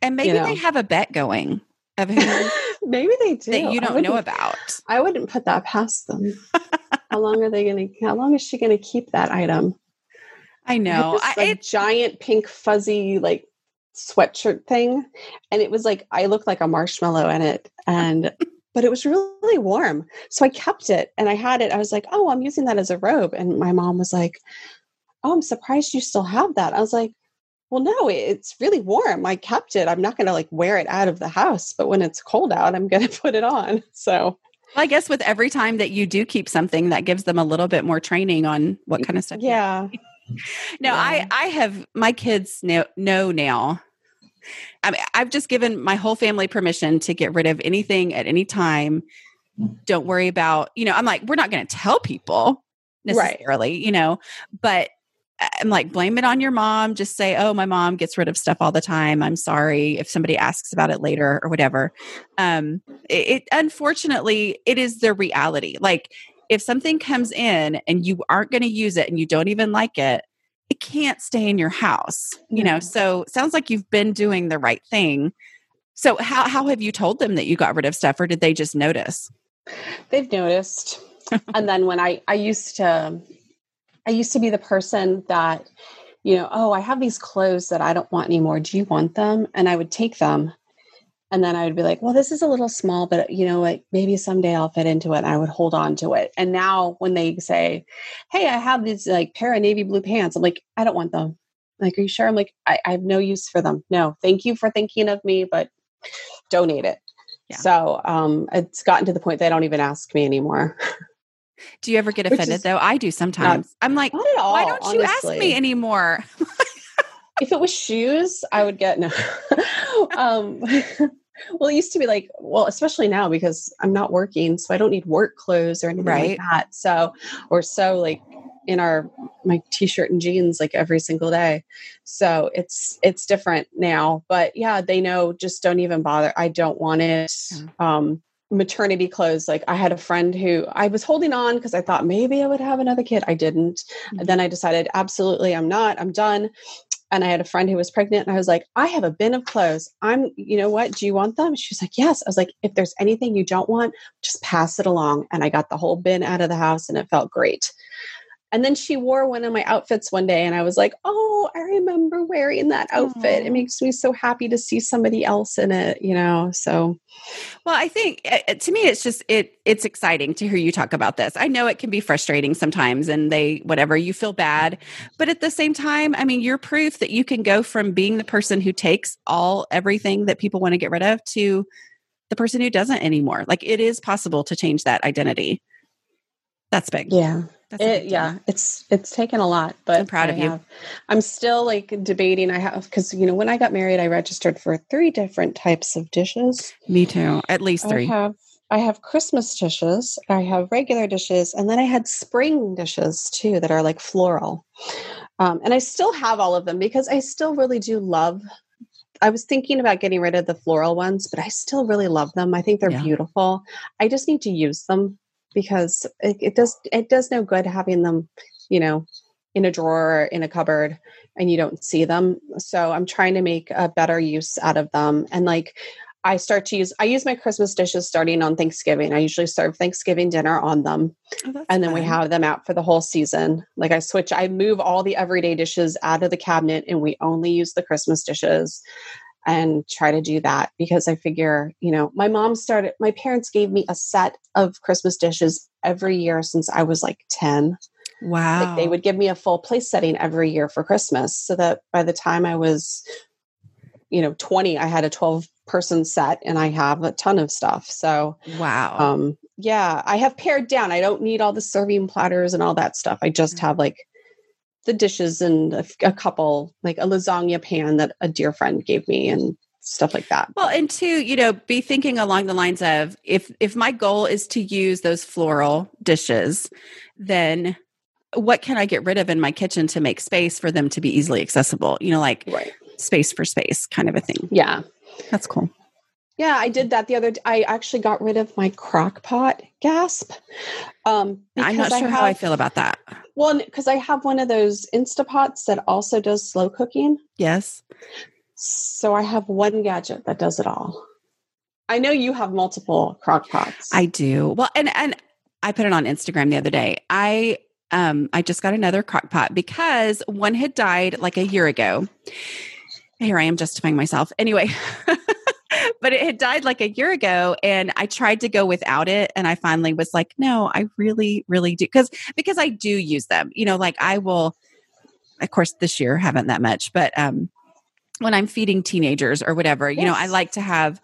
and maybe know. they have a bet going of who maybe they do. that you don't know about. I wouldn't put that past them. how long are they going to? How long is she going to keep that item? I know. I, like, it, giant pink fuzzy like sweatshirt thing, and it was like I looked like a marshmallow in it, and but it was really warm, so I kept it and I had it. I was like, oh, I'm using that as a robe, and my mom was like, oh, I'm surprised you still have that. I was like. Well, no, it's really warm. I kept it. I'm not going to like wear it out of the house, but when it's cold out, I'm going to put it on. So, I guess with every time that you do keep something, that gives them a little bit more training on what kind of stuff. yeah. No, Yeah. I I have my kids know know now. I mean, I've just given my whole family permission to get rid of anything at any time. Don't worry about, you know, I'm like, we're not going to tell people Right. necessarily, you know, but I'm like, blame it on your mom. Just say, oh, my mom gets rid of stuff all the time. I'm sorry if somebody asks about it later or whatever. Um, it, it unfortunately, it is the reality. Like, if something comes in and you aren't going to use it and you don't even like it, it can't stay in your house. You know, so sounds like you've been doing the right thing. So how how have you told them that you got rid of stuff or did they just notice? They've noticed. and then when I I used to I used to be the person that you know, oh, I have these clothes that I don't want anymore. Do you want them? And I would take them. And then I would be like, well, this is a little small, but you know, like maybe someday I'll fit into it. And I would hold on to it. And now when they say, hey, I have these like pair of navy blue pants, I'm like, I don't want them. Like, are you sure? I'm like, I, I have no use for them. No, thank you for thinking of me, but donate it. Yeah. So um, it's gotten to the point they don't even ask me anymore. Do you ever get offended is, though? I do sometimes. Not, I'm like, all, why don't honestly. you ask me anymore? if it was shoes, I would get no. um, well, it used to be like, well, especially now because I'm not working, so I don't need work clothes or anything right. like that. So, or so like in our my t-shirt and jeans like every single day so it's it's different now but yeah they know just don't even bother i don't want it um maternity clothes like i had a friend who i was holding on because i thought maybe i would have another kid i didn't mm-hmm. and then i decided absolutely i'm not i'm done and I had a friend who was pregnant and I was like, I have a bin of clothes. I'm, you know what? Do you want them? She's like, yes. I was like, if there's anything you don't want, just pass it along. And I got the whole bin out of the house and it felt great. And then she wore one of my outfits one day, and I was like, Oh, I remember wearing that outfit. Aww. It makes me so happy to see somebody else in it, you know? So, well, I think eh, to me, it's just, it, it's exciting to hear you talk about this. I know it can be frustrating sometimes, and they, whatever, you feel bad. But at the same time, I mean, you're proof that you can go from being the person who takes all, everything that people want to get rid of to the person who doesn't anymore. Like it is possible to change that identity. That's big. Yeah. It, yeah, it's it's taken a lot, but I'm proud I of you. I'm still like debating. I have because you know when I got married, I registered for three different types of dishes. Me too, at least three. I have I have Christmas dishes, I have regular dishes, and then I had spring dishes too that are like floral. Um, and I still have all of them because I still really do love. I was thinking about getting rid of the floral ones, but I still really love them. I think they're yeah. beautiful. I just need to use them because it, it does it does no good having them, you know, in a drawer or in a cupboard and you don't see them. So I'm trying to make a better use out of them. And like I start to use I use my Christmas dishes starting on Thanksgiving. I usually serve Thanksgiving dinner on them. Oh, and then fun. we have them out for the whole season. Like I switch I move all the everyday dishes out of the cabinet and we only use the Christmas dishes and try to do that because I figure, you know, my mom started, my parents gave me a set of Christmas dishes every year since I was like 10. Wow. Like they would give me a full place setting every year for Christmas so that by the time I was, you know, 20, I had a 12 person set and I have a ton of stuff. So, wow. Um, yeah, I have pared down. I don't need all the serving platters and all that stuff. I just mm-hmm. have like the dishes and a, a, couple like a lasagna pan that a dear friend gave me and stuff like that well and two you know be thinking along the lines of if if my goal is to use those floral dishes then what can i get rid of in my kitchen to make space for them to be easily accessible you know like right. space for space kind of a thing yeah that's cool yeah, I did that the other. I actually got rid of my crock pot gasp. Um, I'm not sure have, how I feel about that. Well, because I have one of those Instapots that also does slow cooking. Yes. So I have one gadget that does it all. I know you have multiple crock pots. I do. Well, and and I put it on Instagram the other day. I um I just got another crock pot because one had died like a year ago. Here I am justifying myself. Anyway. but it had died like a year ago and I tried to go without it and I finally was like, no, I really, really do because because I do use them. You know, like I will of course this year haven't that much, but um when I'm feeding teenagers or whatever, yes. you know, I like to have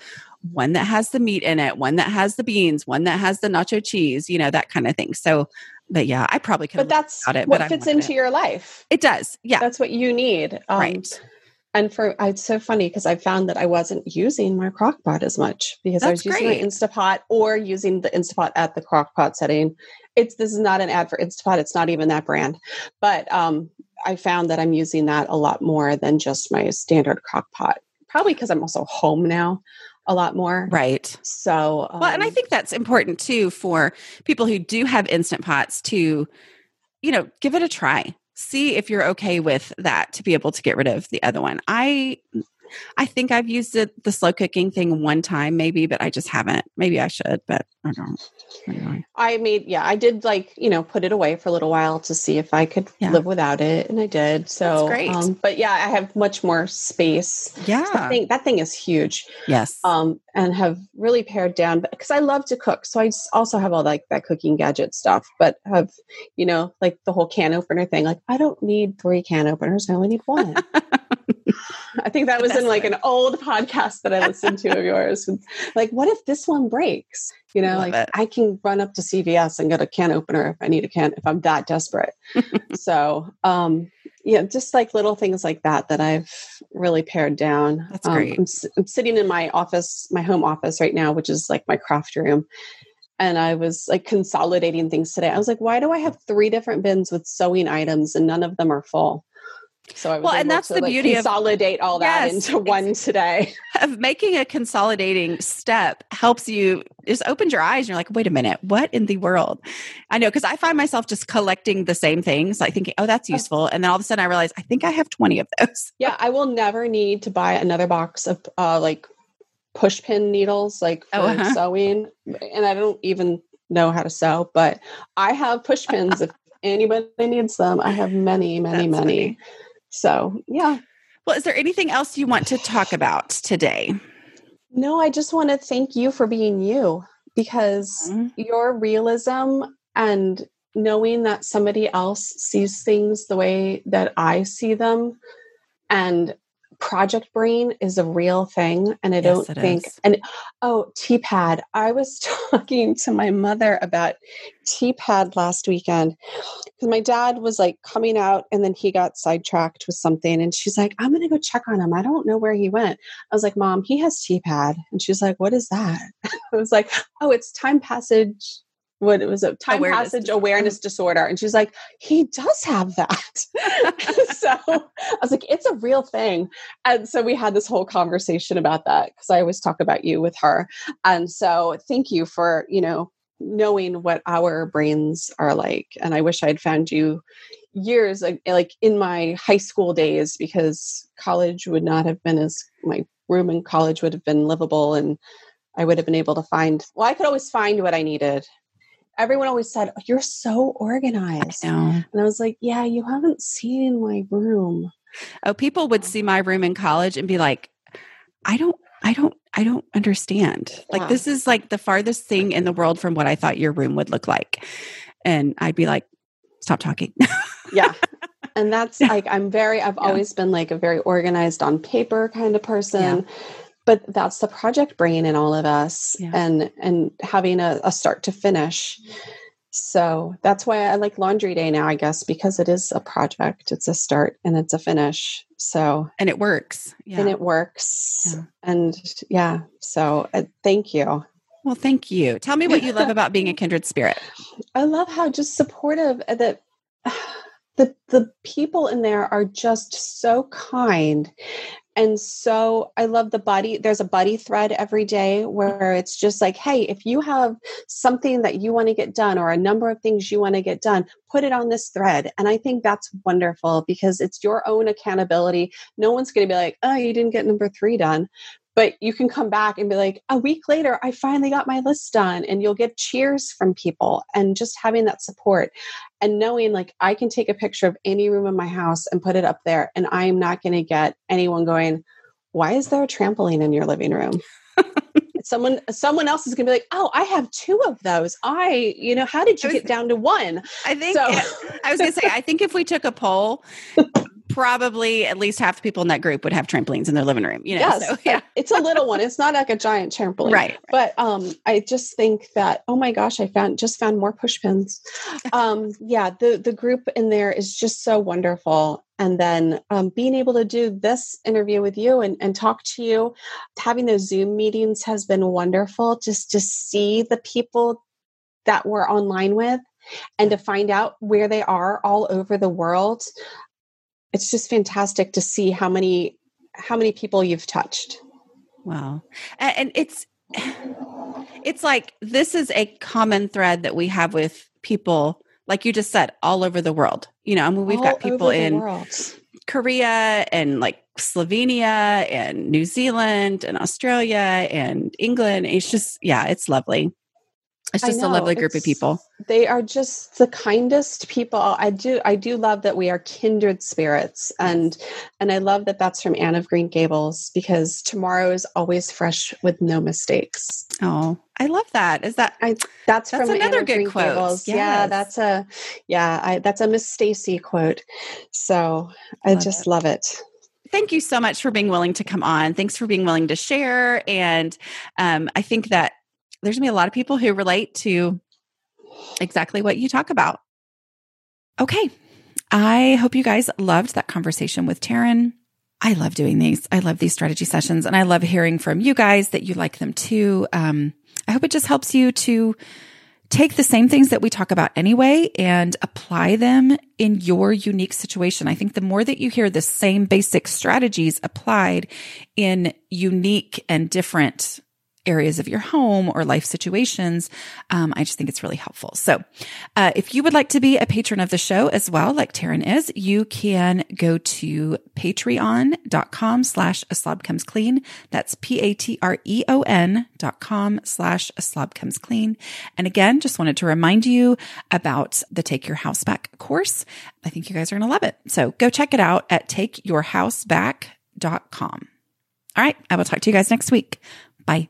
one that has the meat in it, one that has the beans, one that has the nacho cheese, you know, that kind of thing. So, but yeah, I probably could. But that's it, what but fits into it. your life. It does. Yeah, that's what you need. Um, right and for it's so funny because I found that I wasn't using my crock pot as much because That's I was using great. my Instapot or using the Instapot at the crock pot setting. It's this is not an ad for Instapot, it's not even that brand. But um I found that I'm using that a lot more than just my standard crock pot. Probably because I'm also home now a lot more. Right. So um, Well, and I um think that's important too for people who do have instant pots to you know, give it a try see if you're okay with that to be able to get rid of the other one. I I think I've used it, the slow cooking thing one time, maybe, but I just haven't. Maybe I should, but I don't. Anyway. I mean, yeah, I did like, you know, put it away for a little while to see if I could yeah. live without it. And I did. So, That's great. Um, but yeah, I have much more space. Yeah. That thing, that thing is huge. Yes. Um, and have really pared down because I love to cook. So I also have all like that cooking gadget stuff, but have, you know, like the whole can opener thing. Like, I don't need three can openers. I only need one. I think that was in like an old podcast that I listened to of yours. Like, what if this one breaks? You know, Love like it. I can run up to CVS and get a can opener if I need a can, if I'm that desperate. so, um, yeah, just like little things like that that I've really pared down. That's um, great. I'm, I'm sitting in my office, my home office right now, which is like my craft room and I was like consolidating things today. I was like, why do I have three different bins with sewing items and none of them are full? So I was well, and that's to, the like, beauty consolidate of, all that yes, into one today. Of making a consolidating step helps you just opens your eyes and you're like, wait a minute, what in the world? I know because I find myself just collecting the same things, like thinking, oh, that's useful. And then all of a sudden I realize I think I have 20 of those. yeah, I will never need to buy another box of uh, like push pin needles like oh, for oh, uh-huh. sewing. And I don't even know how to sew, but I have push pins if anybody needs them. I have many, many, That's many. Funny. So, yeah. Well, is there anything else you want to talk about today? No, I just want to thank you for being you because mm-hmm. your realism and knowing that somebody else sees things the way that I see them and project brain is a real thing and i yes, don't think is. and oh TPAD. I was talking to my mother about TPAD last weekend because my dad was like coming out and then he got sidetracked with something and she's like i'm gonna go check on him. I don't know where he went. I was like mom he has TPAD. And she's like what is that? I was like oh it's time passage what it was a time awareness passage disorder. awareness disorder and she's like he does have that. So i was like it's a real thing. And so we had this whole conversation about that because i always talk about you with her. And so thank you for you know knowing what our brains are like and i wish i'd found you years like in my high school days because college would not have been as my room in college would have been livable and I would have been able to find, well, I could always find what I needed everyone always said, oh, "You're so organized," I and I was like, "Yeah, you haven't seen my room." Oh, people would see my room in college and be like, "I don't, I don't, I don't understand. Yeah. Like this is like the farthest thing in the world from what I thought your room would look like," and I'd be like, "Stop talking." yeah. And that's like I'm very I've yeah. always been like a very organized on paper kind of person. Yeah but that's the project brain in all of us yeah. and and having a, a start to finish. So that's why i like laundry day now i guess because it is a project it's a start and it's a finish. So and it works. Yeah. and it works. Yeah. and yeah so uh, thank you. Well thank you. Tell me what you love about being a kindred spirit. I love how just supportive uh, that the the people in there are just so kind and so I love the buddy. There's a buddy thread every day where it's just like, hey, if you have something that you want to get done or a number of things you want to get done, put it on this thread. And I think that's wonderful because it's your own accountability. No one's going to be like, oh, you didn't get number three done but you can come back and be like a week later i finally got my list done and you'll get cheers from people and just having that support and knowing like i can take a picture of any room in my house and put it up there and i'm not going to get anyone going why is there a trampoline in your living room someone someone else is going to be like oh i have two of those i you know how did you was, get down to one i think so. i was going to say i think if we took a poll probably at least half the people in that group would have trampolines in their living room. You know, yes, so, yeah, it's a little one. It's not like a giant trampoline, right? But um, I just think that oh my gosh, I found just found more push pins. Um, yeah, the the group in there is just so wonderful. And then um, being able to do this interview with you and, and talk to you, having those Zoom meetings has been wonderful. Just to see the people that we're online with and to find out where they are all over the world it's just fantastic to see how many how many people you've touched wow and it's it's like this is a common thread that we have with people like you just said all over the world you know i mean we've all got people in Korea and like Slovenia and New Zealand and Australia and England. It's just, yeah, it's lovely. It's just a lovely group of people. They are just the kindest people. I do I do love that we are kindred spirits and and I love that that's from Anne of Green Gables because tomorrow is always fresh with no mistakes. Oh, I love that. Is that I that's, that's from another Anne good Green quote. Yes. Yeah, that's a yeah, I that's a Miss Stacy quote. So, I love just it. love it thank you so much for being willing to come on. Thanks for being willing to share. And um, I think that there's going to be a lot of people who relate to exactly what you talk about. Okay. I hope you guys loved that conversation with Taryn. I love doing these. I love these strategy sessions and I love hearing from you guys that you like them too. Um, I hope it just helps you to take the same things that we talk about anyway and apply them in your unique situation. I think the more that you hear the same basic strategies applied in unique and different areas of your home or life situations. Um, I just think it's really helpful. So, uh, if you would like to be a patron of the show as well, like Taryn is, you can go to patreon.com slash a slob comes clean. That's P-A-T-R-E-O-N dot com slash a slob comes clean. And again, just wanted to remind you about the Take Your House Back course. I think you guys are going to love it. So go check it out at takeyourhouseback.com. All right. I will talk to you guys next week. Bye.